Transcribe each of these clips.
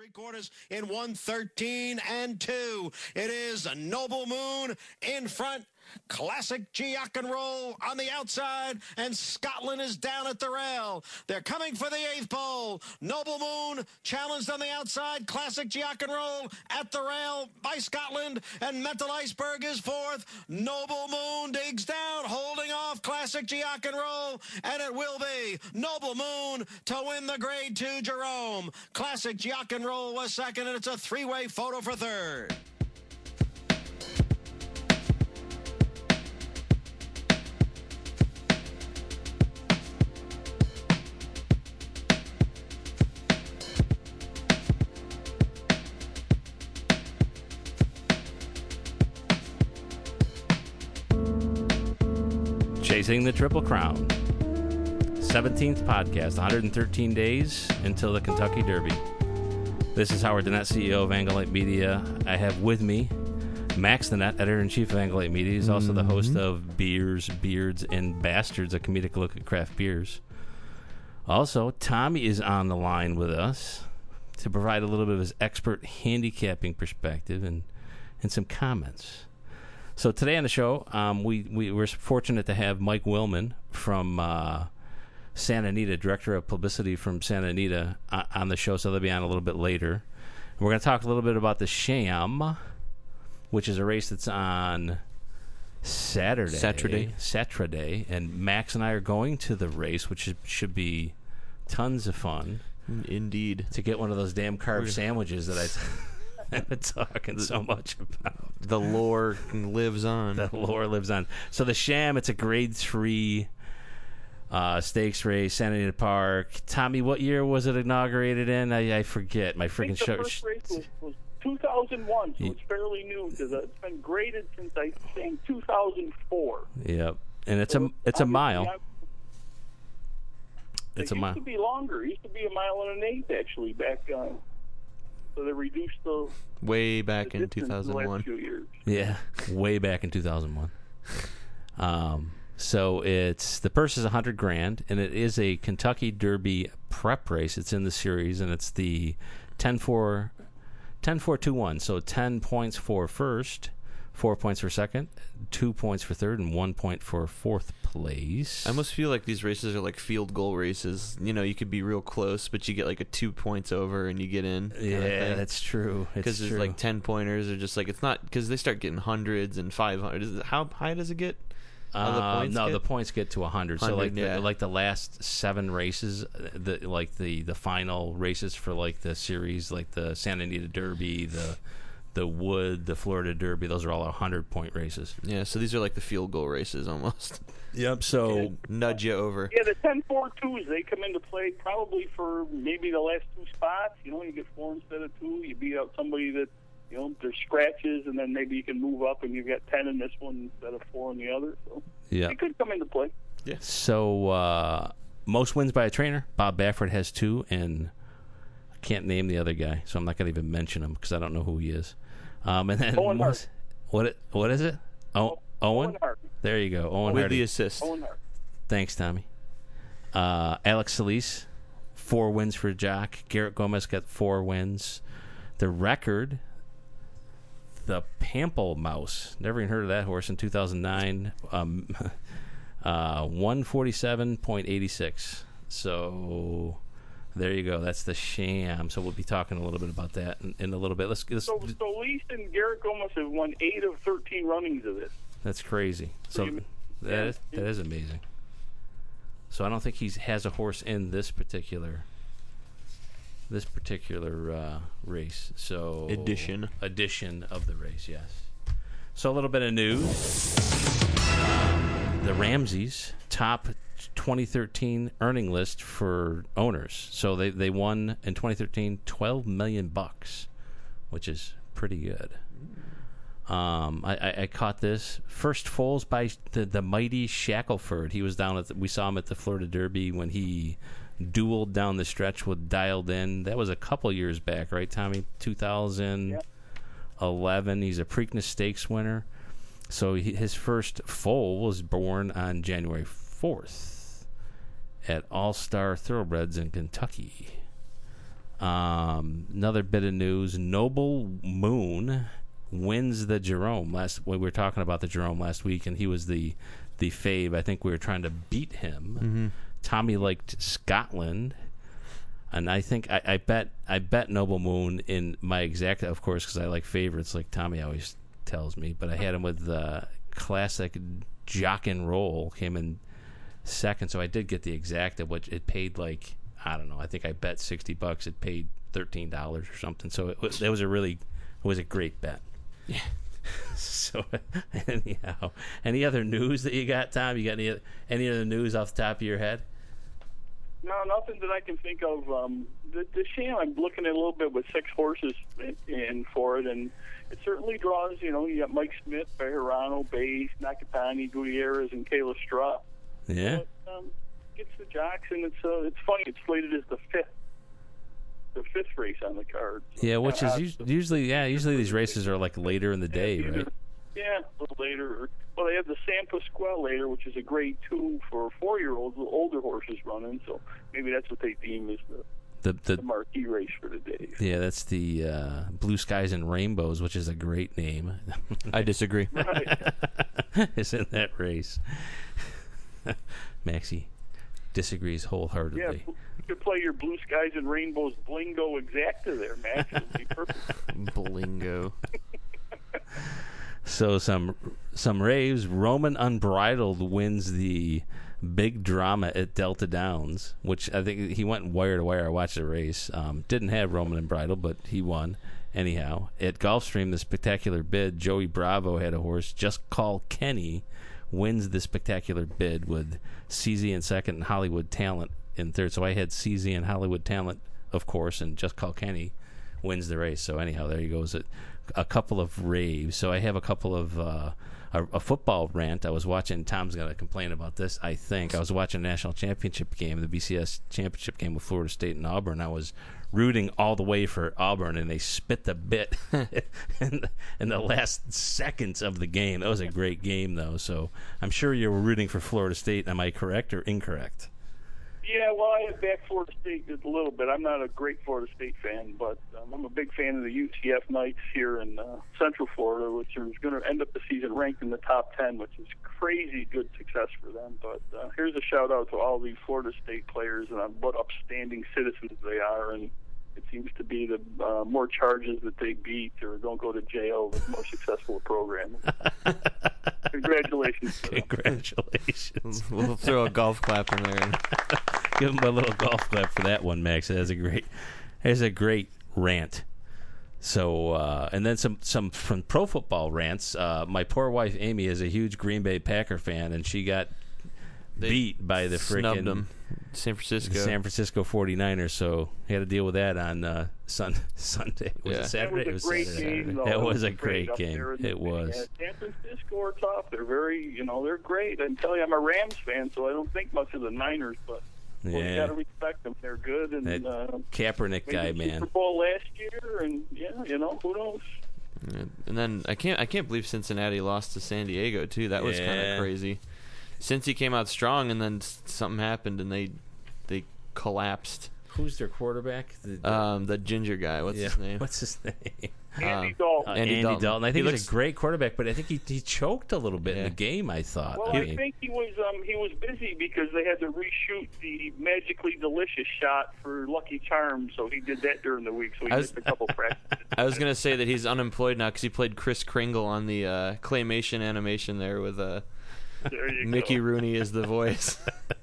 three quarters in 113 and 2. It is a Noble Moon in front. Classic Giac and roll on the outside, and Scotland is down at the rail. They're coming for the eighth pole. Noble Moon challenged on the outside. Classic Giac and roll at the rail by Scotland, and Mental Iceberg is fourth. Noble Moon digs down, holding off Classic Giac and roll, and it will be Noble Moon to win the Grade Two Jerome. Classic Giac and roll was second, and it's a three-way photo for third. Chasing the Triple Crown. 17th podcast, 113 days until the Kentucky Derby. This is Howard Dennett, CEO of Anglelight Media. I have with me Max Dennett, editor in chief of Anglelight Media. He's also the host mm-hmm. of Beers, Beards, and Bastards, a comedic look at craft beers. Also, Tommy is on the line with us to provide a little bit of his expert handicapping perspective and, and some comments. So today on the show, um, we, we were fortunate to have Mike Willman from uh, Santa Anita, director of publicity from Santa Anita, uh, on the show. So they'll be on a little bit later. And we're going to talk a little bit about the Sham, which is a race that's on Saturday. Saturday. Saturday. And Max and I are going to the race, which is, should be tons of fun Indeed. to get one of those damn carb sandwiches that I. I've been talking so much about. The lore lives on. The lore lives on. So the Sham, it's a grade three uh, stakes race, Santa Anita Park. Tommy, what year was it inaugurated in? I, I forget. My freaking show. first race was, was 2001, so it's fairly new because it's been graded since I think 2004. Yep, and it's So a it's a mile. I- It's it a used mile. to be longer. It used to be a mile and an eighth actually back. Uh, so they reduced the, Way the back in 2001. last. Yeah, way back in 2001. Um, so it's the purse is hundred grand, and it is a Kentucky Derby prep race. It's in the series, and it's the 10-4, 10-4-2-1. So ten points for first, four points for second, two points for third, and one point for fourth place. I almost feel like these races are like field goal races. You know, you could be real close, but you get like a two points over and you get in. yeah, that's true. Because there's like ten pointers or just like it's not because they start getting hundreds and five hundred. How high does it get? The Uh, points no, get? the points get to 100. So like yeah. the, like the last seven races, the like the the final races for like the series, like the Santa Anita Derby, the the Wood, the Florida Derby, those are all 100 point races. Yeah, so these are like the field goal races almost. Yep. So Nudge you over. Yeah, the 10-4-2s they come into play probably for maybe the last two spots. You know, you get four instead of two. You beat out somebody that you know there's scratches, and then maybe you can move up and you've got ten in this one instead of four in the other. So yeah. it could come into play. Yeah. So uh, most wins by a trainer. Bob Baffert has two, and I can't name the other guy, so I'm not going to even mention him because I don't know who he is. Um, and then Owen Hart. what it, what is it? Oh, Owen. Owen Hart. There you go, Owen with Hardy. the assist. Owen Hart. Thanks, Tommy. Uh, Alex Solis, four wins for Jock. Garrett Gomez got four wins. The record, the Pamplemousse. Never even heard of that horse in 2009. Um, uh, 147.86. So there you go. That's the sham. So we'll be talking a little bit about that in, in a little bit. Let's, let's So, so Least and Garrett Gomez have won eight of 13 runnings of this. That's crazy. So Pretty- that yeah. is, that is amazing. So I don't think he has a horse in this particular this particular uh, race. So Edition. edition of the race. Yes. So a little bit of news. Um, the Ramses top 2013 earning list for owners. So they they won in 2013 12 million bucks, which is pretty good. Um, I, I, I caught this first foals by the, the mighty Shackleford. He was down at the, we saw him at the Florida Derby when he dueled down the stretch with Dialed In. That was a couple years back, right, Tommy? 2011. He's a Preakness Stakes winner. So he, his first foal was born on January 4th at All Star Thoroughbreds in Kentucky. Um, another bit of news: Noble Moon wins the Jerome. Last we were talking about the Jerome last week, and he was the the fave. I think we were trying to beat him. Mm-hmm. Tommy liked Scotland, and I think I, I bet I bet Noble Moon in my exact, of course, because I like favorites, like Tommy always tells me. But I had him with the classic Jock and Roll came in second, so I did get the exact of which it paid like I don't know. I think I bet sixty bucks. It paid thirteen dollars or something. So it was, it was a really it was a great bet. Yeah. so anyhow, any other news that you got, Tom? You got any any other news off the top of your head? No, nothing that I can think of. Um, the, the sham, I'm looking at a little bit with six horses in, in for it, and it certainly draws. You know, you got Mike Smith, Bejarano, Baze, Nakatani, Gutierrez, and Kayla Stra. Yeah. But, um, gets the jocks, and it's uh, it's funny. It's slated as the fifth, the fifth race on the card. So Yeah, which is us- usually yeah, usually these races are like later in the day, Either- right? Yeah, a little later. Well, they have the San Pasqual later, which is a grade two for four-year-olds, the older horses running. So maybe that's what they deem as the, The the the marquee race for the day. yeah, that's the uh, Blue Skies and Rainbows, which is a great name. I disagree. Right. is in that race. Maxie disagrees wholeheartedly. Yeah, wholeheartedly. you could play your blue skies and rainbows blingo exacta there, Max. It would be perfect. Blingo. So some some raves. Roman Unbridled wins the big drama at Delta Downs, which I think he went wire to wire. I watched the race. Um, didn't have Roman Unbridled, but he won anyhow. At Gulfstream, the spectacular bid. Joey Bravo had a horse. Just call Kenny wins the spectacular bid with CZ in second and Hollywood Talent in third. So I had CZ and Hollywood Talent, of course, and Just Call Kenny wins the race. So anyhow, there you goes. A, a couple of raves. So I have a couple of uh, a, a football rant. I was watching. Tom's to complain about this. I think I was watching a national championship game, the BCS championship game with Florida State and Auburn. I was rooting all the way for Auburn, and they spit the bit in, the, in the last seconds of the game. That was a great game, though. So I'm sure you were rooting for Florida State. Am I correct or incorrect? Yeah, well, I had back Florida State just a little bit. I'm not a great Florida State fan, but um, I'm a big fan of the UCF Knights here in uh, Central Florida, which is going to end up the season ranked in the top 10, which is crazy good success for them. But uh, here's a shout out to all the Florida State players and on what upstanding citizens they are. And it seems to be the uh, more charges that they beat or don't go to jail, the more successful the program. Congratulations. Congratulations. we'll throw a golf clap in there. Give him a little golf clap for that one, Max. That's a great. That's a great rant. So, uh, and then some some from pro football rants. Uh, my poor wife Amy is a huge Green Bay Packer fan, and she got They beat by the Snubbed freaking them. San Francisco. San Francisco 49ers. So he had to deal with that on uh, sun, Sunday. Was Yeah. it Saturday? That was a great Saturday. game. Though. It was a great great game. there in the- It was. San Francisco are tough. They're very, you know, they're great. I can tell you, I'm a Rams fan, so I don't think much of the Niners, but well, you got to respect them. They're good, and That uh, Kaepernick guy, man. Super Bowl last year, and yeah, you know, who knows? And then I can't I can't believe Cincinnati lost to San Diego too. That was kind of crazy. Since he came out strong, and then something happened, and they they collapsed. Who's their quarterback? The, the- Um, the ginger guy, what's yeah, his name? What's his name? Andy Um, Dalton. Uh, Andy Andy, Dalton. Dalton. I think He he's looks- a great quarterback, but I think he, he choked a little bit in the game. I thought. well, I I think he was um, he was busy because they had to reshoot the magically delicious shot for Lucky Charms, so he did that during the week. So he I was- missed a couple practices. I was gonna say that he's unemployed now because he played Kris Kringle on the uh, claymation animation there with uh, There you Mickey go. Rooney as the voice.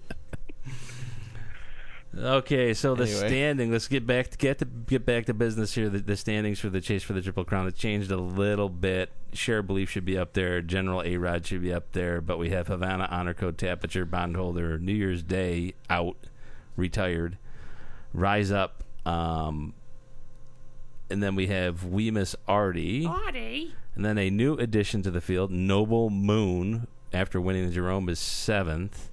okay, so the Anyway. standing. Let's get back to get to get back to business here. The, the standings for the chase for the triple crown have changed a little bit. Shared Belief should be up there. General A Rod should be up there, but we have Havana honor code Tapiture bondholder New Year's Day out, retired. Rise up. Um, and then we have We Miss Artie. Artie. And then a new addition to the field, Noble Moon, after winning the Jerome, is seventh.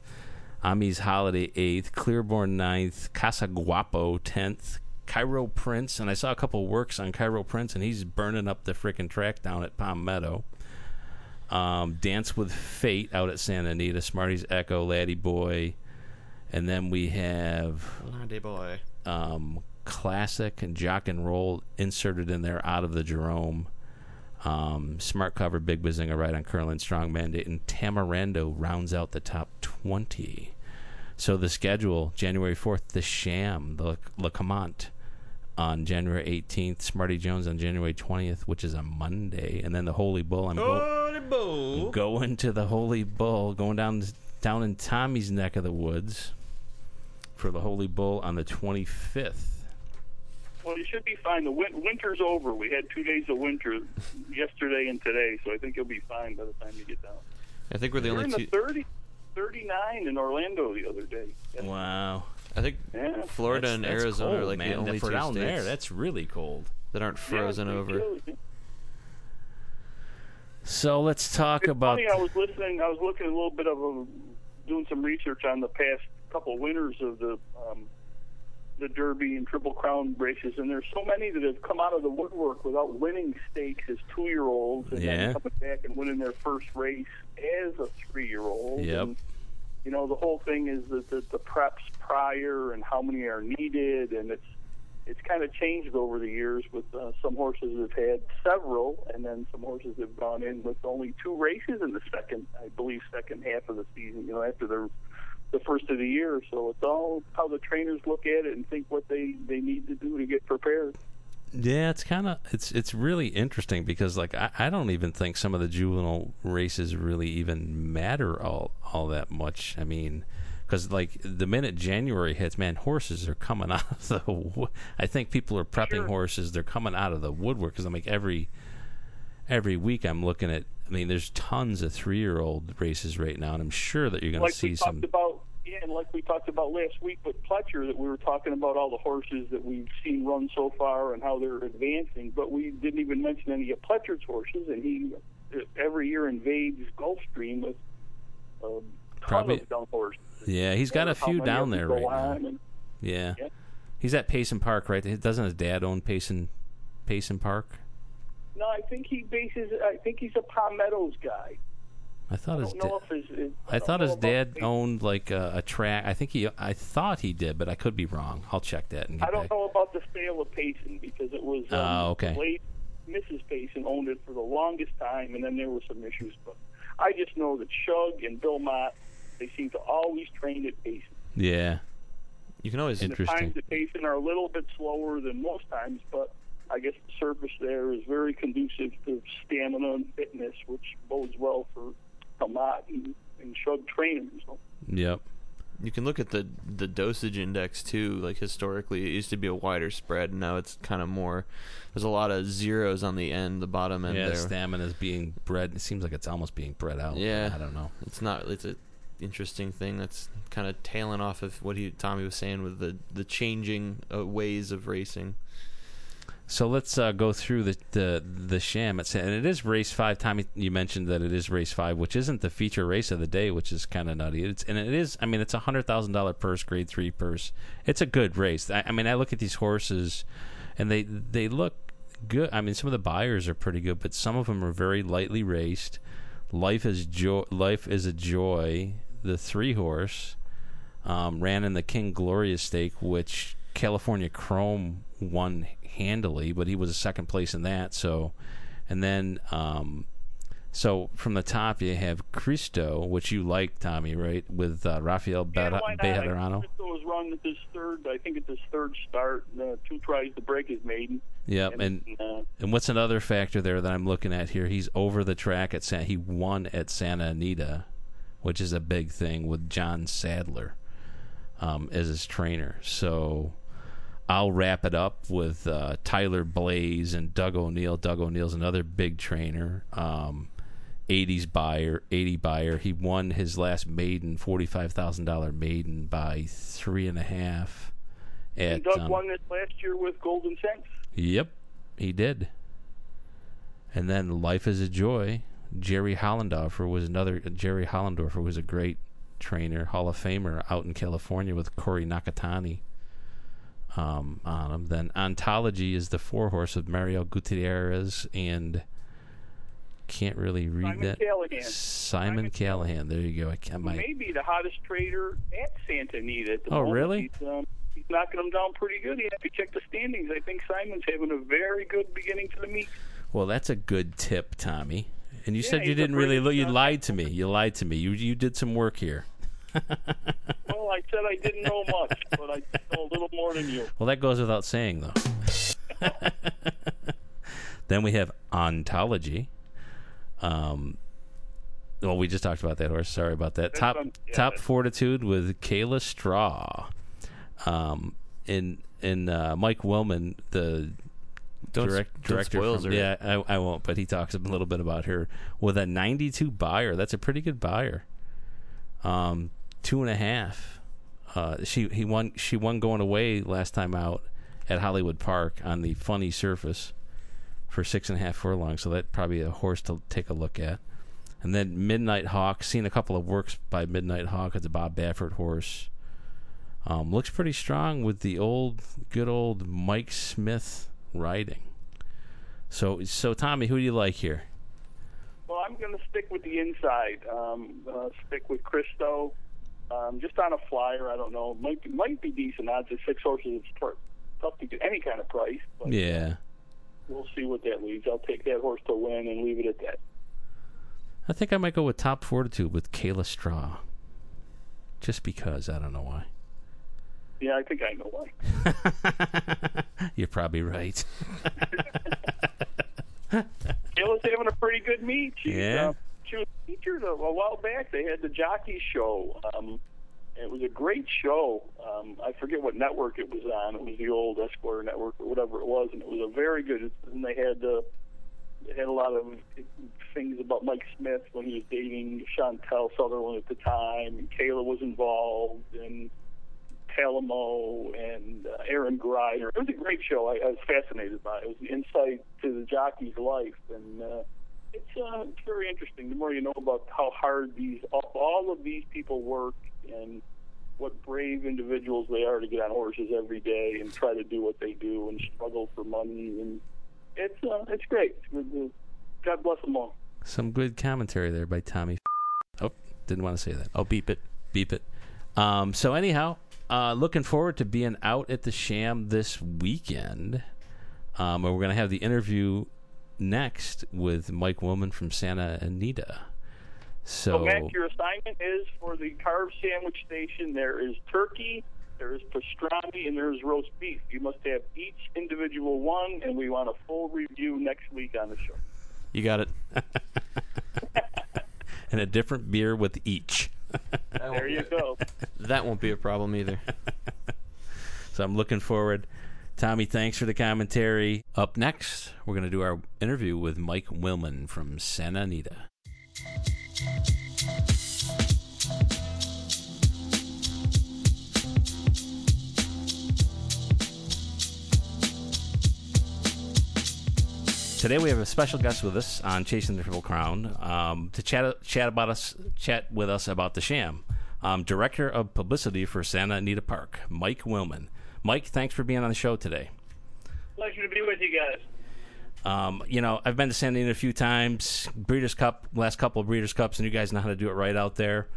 Ami's Holiday eighth. Clearborn ninth. Casa Guapo tenth. Cairo Prince, and I saw a couple works on Cairo Prince, and he's burning up the frickin' track down at Palm Meadow. Um, Dance with Fate out at Santa Anita. Smarty's Echo, Laddie Boy, and then we have Laddie boy. um, classic and jock and roll inserted in there out of the Jerome. Um, smart cover, Big Bazinga right on Curlin Strong Mandate, and Tamarando rounds out the top 20. So the schedule January 4th, the Sham, the Lecomte on January 18th, Smarty Jones on January 20th, which is a Monday, and then the Holy Bull. I'm go- Holy Bull. going to the Holy Bull, going down down in Tommy's neck of the woods for the Holy Bull on the 25th. Well, you should be fine. The win- winter's over. We had two days of winter yesterday and today, so I think you'll be fine by the time you get down. I think we're the We're in only the two. 30, 39 in Orlando the other day. Yes. Wow. I think Yeah. Florida That's- and that's Arizona cold, are like man. the only For two down states there, that's really cold. that aren't frozen it's over. chilly. So let's talk It's about. funny. I was listening. I was looking a little bit of a, doing some research on the past couple winters of the um, the Derby and Triple Crown races, and there's so many that have come out of the woodwork without winning stakes as two year olds, and Yeah. then coming back and winning their first race as a three year old. Yep. And, you know, the whole thing is that the, the preps prior and how many are needed, and it's it's kind of changed over the years with uh, some horses have had several, and then some horses have gone in with only two races in the second, I believe, second half of the season. You know, after the the first of the year. So it's all how the trainers look at it and think what they they need to do to get prepared. Yeah, it's kind of it's it's really interesting because like I, I don't even think some of the juvenile races really even matter all all that much. I mean, because like the minute January hits, man, horses are coming out of the. wo- I think people are prepping Sure. horses. They're coming out of the woodwork because I'm like every every week I'm looking at. I mean, there's tons of three year old races right now, and I'm sure that you're going to see some. talked about, yeah, and like we talked about last week with Pletcher, that we were talking about all the horses that we've seen run so far and how they're advancing, but we didn't even mention any of Pletcher's horses, and he every year invades Gulfstream with ton Probably- young horses. Yeah, he's got a few down there right now. and- Yeah. Yeah. He's at Payson Park, right? Doesn't his dad own Payson Payson Park? No, I think he bases. I think he's a Palm Meadows guy. I thought I his don't dad. his. his I don't thought his dad the- owned like a, a track. I think he. I thought he did, but I could be wrong. I'll check that and get I don't back. know about the sale of Payson because it was um, Oh, okay. late Mrs. Payson owned it for the longest time, and then there were some issues. But I just know that Shug and Bill Mott they seem to always train at Payson. Yeah, You can always And the Interesting. times at Payson are a little bit slower than most times, but I guess the surface there is very conducive to stamina and fitness, which bodes well for Bill Mott and, and Shug training. So. yep. you can look at the the dosage index too. Like historically, it used to be a wider spread, and now it's kind of more. There's a lot of zeros on the end, the bottom end Yeah, there. stamina is being bred. It seems like it's almost being bred out. Yeah. I don't know. It's not. It's a interesting thing that's kind of tailing off of what he Tommy was saying with the the changing uh, ways of racing. So let's uh, go through the the the sham. It's, and it is race five. Tommy, you mentioned that it is race five, which isn't the feature race of the day, which is kind of nutty. It's and it is. I mean, it's a hundred thousand dollar purse, grade three purse. It's a good race. I, I mean, I look at these horses, and they they look good. I mean, some of the Beyers are pretty good, but some of them are very lightly raced. Life is joy. Life is a joy. The three horse um, ran in the King Glorious stake, which California Chrome won handily, but he was a second place in that. So, and then, um, so from the top you have Cristo, which you like, Tommy, right? With uh, Rafael Yeah? Bejarano. Cristo was run at his third. I think it's his third start. Uh, two tries to break his maiden. Yep, and uh, and what's another factor there that I'm looking at here? He's over the track at San. He won at Santa Anita, which is a big thing with John Sadler um, as his trainer. So I'll wrap it up with uh, Tyler Baze and Doug O'Neill. Doug O'Neill's another big trainer. Um, 80s Beyer, 80 Beyer. He won his last maiden, $45,000 maiden by three and a half. At, and Doug um, won this last year with Goldencents. Yep, he did. And then Life is a Joy. Jerry Hollendorfer was another. Jerry Hollendorfer was a great trainer, Hall of Famer out in California with Corey Nakatani um, on him. Then Ontology is the four horse of Mario Gutierrez and can't really read Simon that. Callaghan. Simon Simon Callaghan. There you go. I can't. Who My, may the hottest trader at Santa Anita. At the Oh, moment. really? He's, um, he's knocking them down pretty good. You have to check the standings. I think Simon's having a very good beginning to the meet. Well, that's a good tip, Tommy. And you Yeah, said you didn't really look. You lied to me. You lied to me. You you did some work here. Well, I said I didn't know much, but I know a little more than you. Well, that goes without saying, though. then we have ontology. Um, well, we just talked about that horse. Sorry about that. That's top on- yeah, top fortitude with Kayla Stra. Um, in in uh, Mike Willman, the Don't, direct, don't director. spoil from- her. yeah, I, I won't. But he talks a little bit about her with a 92 Beyer. That's a pretty good Beyer. Um, two and a half. Uh, she he won. She won going away last time out at Hollywood Park on the funny surface for six and a half furlongs. So that probably a horse to take a look at. And then Midnight Hawk. Seen a couple of works by Midnight Hawk. It's a Bob Baffert horse. Um, looks pretty strong with the old, good old Mike Smith riding. So, so Tommy, who do you like here? Well, I'm going to stick with the inside. Um, uh, stick with Christo. Um, just on a flyer, I don't know. Might be, might be decent odds at six horses. It's tou- tough to get any kind of price, but Yeah, we'll see what that leaves. I'll take that horse to win and leave it at that. I think I might go with Top Fortitude with Kayla Stra. Just because I don't know why. Yeah, I think I know why. You're probably right. Kayla's having a pretty good meet. She, Yeah. uh, was featured a, a while back. They had the jockey show. Um, it was a great show. Um, I forget what network it was on. It was the old Esquire network or whatever it was, and it was a very good. And they had uh, they had a lot of things about Mike Smith when he was dating Chantal Sutherland at the time, and Kayla was involved, and Talamo and uh, Aaron Gryder. It was a great show. I, I was fascinated by it. It was the insight to the jockey's life, and uh, it's uh, very interesting. The more you know about how hard these all, all of these people work and what brave individuals they are to get on horses every day and try to do what they do and struggle for money and it's uh, it's great. God bless them all. Some good commentary there by Tommy. Oh, didn't want to say that. I'll beep it. Beep it. Um, so anyhow, uh, looking forward to being out at the Sham this weekend. Um, and we're gonna have the interview next with Mike Willman from Santa Anita. So, So Mac, your assignment is for the carved sandwich station. There is turkey, there is pastrami, and there is roast beef. You must have each individual one, and we want a full review next week on the show. You got it. and a different beer with each. There you go. That won't be a problem either. So I'm looking forward. Tommy, thanks for the commentary. Up next, we're going to do our interview with Mike Willman from Santa Anita. Today we have a special guest with us on Chasing the Triple Crown um, to chat chat about us chat with us about the Sham. Um, Director of Publicity for Santa Anita Park, Mike Willman. Mike, thanks for being on the show today. Pleasure to be with you guys. Um, you know, I've been to Santa Anita a few times. Breeders' Cup, last couple of Breeders' Cups, and you guys know how to do it right out there.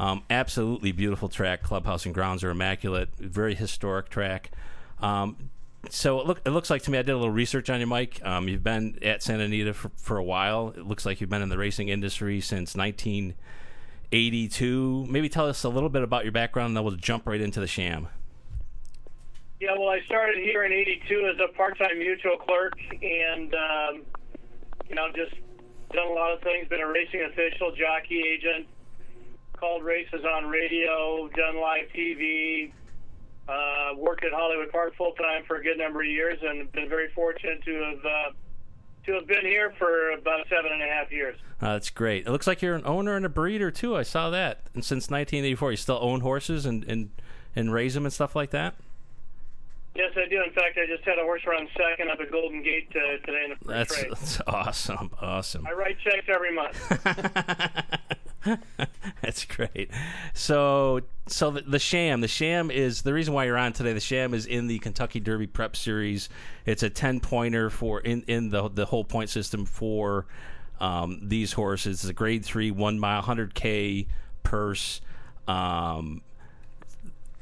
Um, absolutely beautiful track. Clubhouse and grounds are immaculate. Very historic track. Um, so it, look, it looks like to me, I did a little research on you, Mike. Um, you've been at Santa Anita for, for a while. It looks like you've been in the racing industry since 1982. Maybe tell us a little bit about your background, and then we'll jump right into the sham. Yeah, well, I started here in '82 as a part-time mutuel clerk, and um, you know, just done a lot of things. Been a racing official, jockey agent, called races on radio, done live TV, uh, worked at Hollywood Park full time for a good number of years, and been very fortunate to have uh, to have been here for about seven and a half years. Uh, that's great. It looks like you're an owner and a breeder too. I saw that. And since 1984, you still own horses and and, and raise them and stuff like that. Yes, I do. In fact, I just had a horse run second up at Golden Gate uh, today in the first That's, race. that's awesome. Awesome. I write checks every month. That's great. So, so the, the sham, the sham is the reason why you're on today. The sham is in the Kentucky Derby Prep Series. It's a ten pointer for in in the the whole point system for um, these horses. It's a Grade Three, one mile, hundred k purse. Um,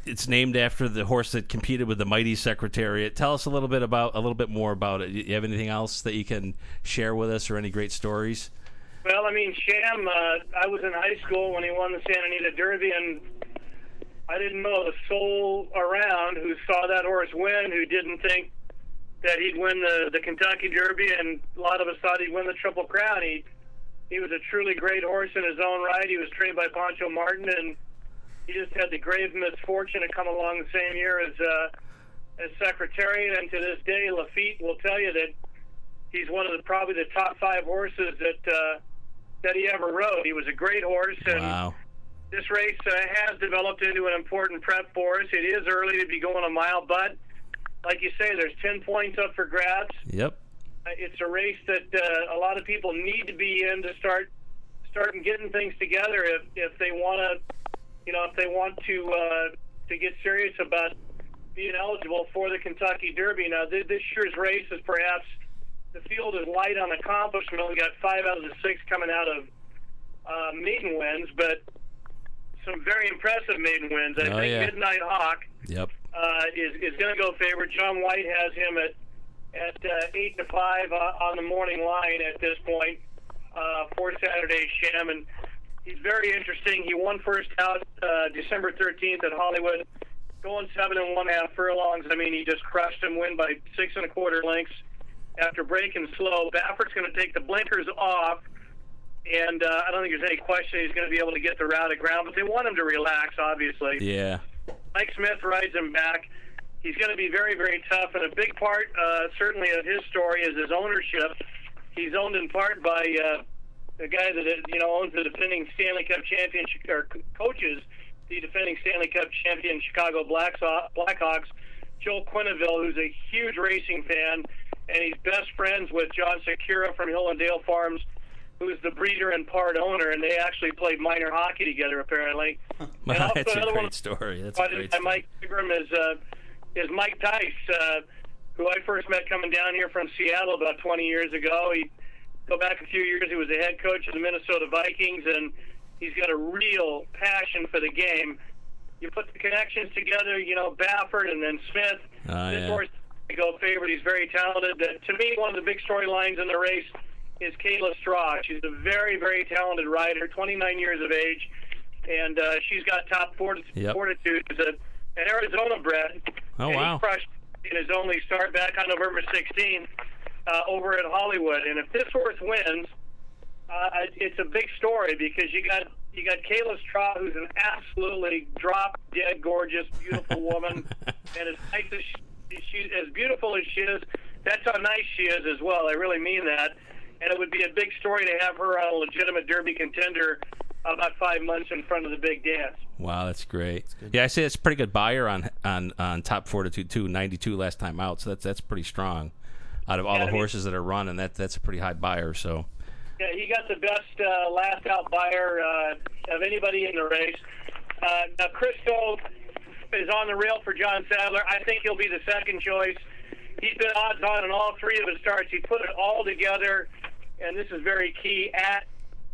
it's named after the horse that competed with the mighty Secretariat. Tell us a little bit about a little bit more about it. Do you have anything else that you can share with us, or any great stories? Well, I mean, Sham. Uh, I was in high school when he won the Santa Anita Derby, and I didn't know the soul around who saw that horse win, who didn't think that he'd win the the Kentucky Derby, and a lot of us thought he'd win the Triple Crown. He he was a truly great horse in his own right. He was trained by Poncho Martin, and he just had the grave misfortune to come along the same year as uh, as Secretariat. And to this day, Laffit will tell you that he's one of the probably the top five horses that uh, that he ever rode. He was a great horse, and Wow. this race uh, has developed into an important prep for us. It is early to be going a mile, but like you say, there's 10 points up for grabs. Yep. Uh, It's a race that uh, a lot of people need to be in to start starting getting things together if if they want to, you know, if they want to uh, to get serious about being eligible for the Kentucky Derby. Now, th- this year's race is perhaps the field is light on accomplishment. We got five out of the six coming out of uh, maiden wins, but some very impressive maiden wins. I Oh, think yeah. Midnight Hawk Yep. uh, is is going to go favorite. Jon White has him at at uh, eight to five uh, on the morning line at this point uh, for Saturday Sham, and he's very interesting. He won first out uh, December thirteenth at Hollywood, going seven and one half furlongs. I mean, he just crushed him, win by six and a quarter lengths after breaking slow. Baffert's going to take the blinkers off. And uh, I don't think there's any question he's going to be able to get the route of ground, but they want him to relax, obviously. Yeah. Mike Smith rides him back. He's going to be very, very tough, and a big part, uh, certainly, of his story is his ownership. He's owned in part by uh, the guy that you know owns the defending Stanley Cup champion or coaches the defending Stanley Cup champion Chicago Blacks- Blackhawks, Joel Quenneville, who's a huge racing fan, and he's best friends with John Sikura from Hill and Dale Farms, who's the breeder and part owner, and they actually played minor hockey together apparently. That's a great one- story. That's a great story. Mike Ingram is uh, is Mike Tice, uh, who I first met coming down here from Seattle about 20 years ago. He go back a few years. He was the head coach of the Minnesota Vikings, and he's got a real passion for the game. You put the connections together, you know, Baffert and then Smith. Oh, this yeah. horse go favorite. He's very talented. Uh, to me, one of the big storylines in the race is Kayla Stra. She's a very, very talented rider, 29 years of age, and uh, she's got top fortitude. Yep. fortitude. Is a, an Arizona bred. Oh, and wow. He crushed in his only start back on November 16th uh, over at Hollywood. And if this horse wins, uh, it's a big story because you got you got Kayla Stra, who's an absolutely drop dead gorgeous, beautiful woman, and as nice as she, she as beautiful as she is, that's how nice she is as well. I really mean that. And it would be a big story to have her on a legitimate Derby contender about five months in front of the big dance. Wow, that's great. Yeah, I say it's a pretty good Beyer on on on top fortitude too. Ninety two last time out, so that's that's pretty strong. Out of all Yeah, the horses that are running, that that's a pretty high Beyer. So Yeah, he got the best uh, last out Beyer uh, of anybody in the race. Uh, now, Crystal is on the rail for John Sadler. I think he'll be the second choice. He's been odds on in all three of his starts. He put it all together, and this is very key at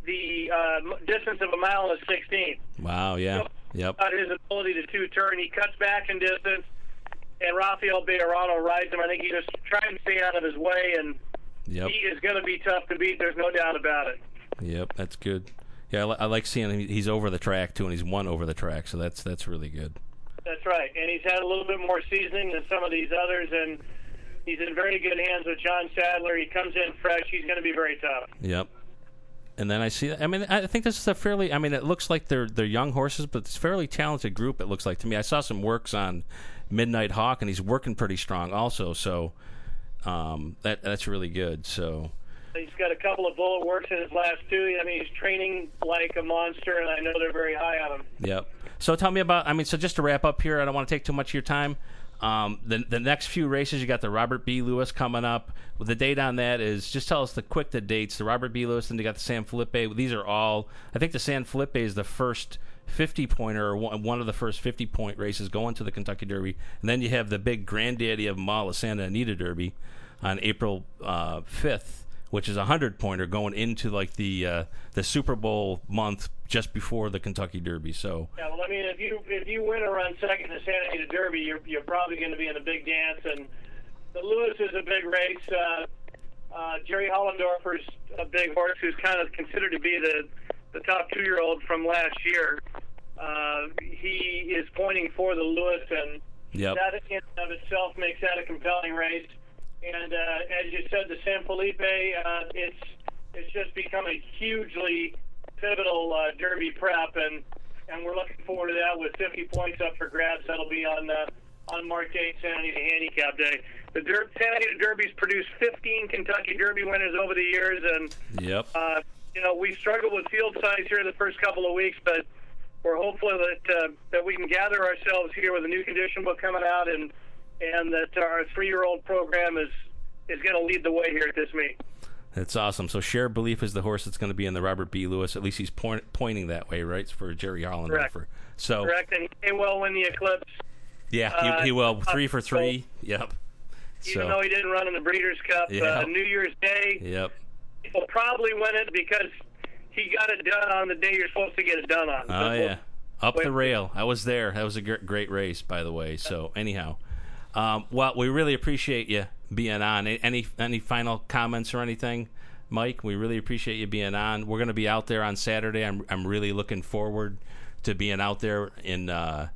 the uh, distance of a mile and a sixteenth. wow, yeah, yep, About his ability to two turn, he cuts back in distance, and Rafael Bejarano rides him. I think he just trying to stay out of his way, and yep, he is going to be tough to beat. There's no doubt about it. yep. That's good. Yeah, I, li- I like seeing him. He's over the track too, and he's won over the track, so that's that's really good. That's right, and he's had a little bit more seasoning than some of these others, and he's in very good hands with John Sadler. He comes in fresh. He's going to be very tough. Yep. And then I see. I mean, I think this is a fairly. I mean, it looks like they're they're young horses, but it's a fairly talented group. It looks like to me. I saw some works on Midnight Hawk, and he's working pretty strong also. So um, that that's really good. So He's got a couple of bullet works in his last two. I mean, he's training like a monster, and I know they're very high on him. Yep. So tell me about. I mean, so just to wrap up here, I don't want to take too much of your time. Um, the the next few races, you got the Robert B. Lewis coming up. The date on that is just tell us the quick the dates. The Robert B. Lewis, and you got the San Felipe. These are all. I think the San Felipe is the first. 50 pointer or one of the first 50 point races going to the Kentucky Derby. And then you have the big granddaddy of them all, the Santa Anita Derby on April uh, 5th, which is a hundred pointer going into like the uh, the Super Bowl month just before the Kentucky Derby. So Yeah, well, I mean, if you if you win or run second in the Santa Anita Derby, you're you're probably going to be in a big dance. And the Lewis is a big race. Uh, uh, Jerry Hollendorfer's a big horse who's kind of considered to be the the top two year old from last year. Uh, he is pointing for the Lewis, and Yep. that in and of itself makes that a compelling race. And uh, as you said, the San Felipe, uh, it's it's just become a hugely pivotal uh, Derby prep, and and we're looking forward to that with 50 points up for grabs. That'll be on uh, on March 8th, Santa Anita Handicap Day. The Der- Santa Anita Derby's produced 15 Kentucky Derby winners over the years, and Yep. uh, you know, we struggled with field size here the first couple of weeks, but we're hopeful that uh, that we can gather ourselves here with a new condition book coming out, and and that our three-year-old program is is going to lead the way here at this meet. That's awesome. So Shared Belief is the horse that's going to be in the Robert B. Lewis. At least he's point, pointing that way, right? For Jerry Correct. Hollendorfer. So Correct, and he may well win the Eclipse, yeah, Uh, he, he will three for three. Yep. even So though he didn't run in the Breeders' Cup. Yeah. Uh, New Year's Day, yep. He'll probably win it because he got it done on the day you're supposed to get it done on. Oh yeah, up wait- the rail. I was there. That was a great race, by the way. So anyhow, um, well, we really appreciate you being on. Any any final comments or anything, Mike? We really appreciate you being on. We're going to be out there on Saturday. I'm I'm really looking forward to being out there in. Uh,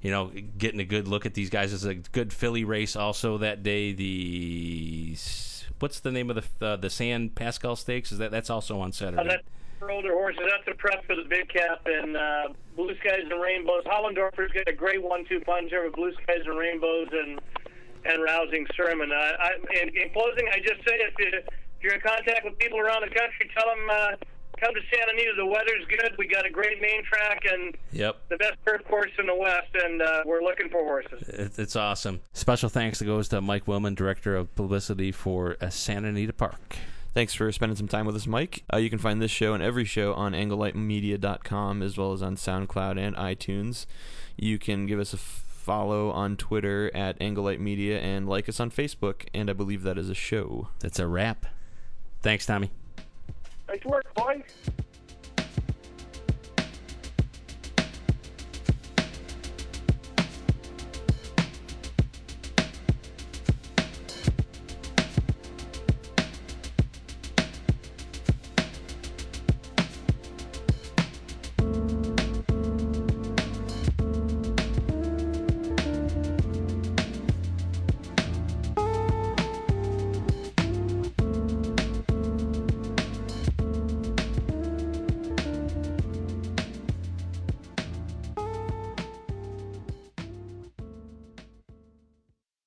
you know, getting a good look at these guys. It's a good Philly race also that day. The what's the name of the uh, the San Pasqual Stakes? Is that that's also on Saturday? Uh, that's for older horses. That's a prep for the big cap and uh, Blue Skies and Rainbows. Hollendorfer's got a great one-two punch over Blue Skies and Rainbows and and rousing sermon. Uh, I, in, in closing, I just say if, you, if you're in contact with people around the country, tell them uh, come to Santa Anita. The weather's good. We got a great main track and Yep. the best turf course in the West, and uh, we're looking for horses. It- It's awesome. Special thanks goes to Mike Willman, Director of Publicity for uh, Santa Anita Park. Thanks for spending some time with us, Mike. Uh, you can find this show and every show on anglelightmedia.com as well as on SoundCloud and iTunes. You can give us a follow on Twitter at Anglelight Media and like us on Facebook, and I believe that is a show. That's a wrap. Thanks, Tommy. Nice work, boys.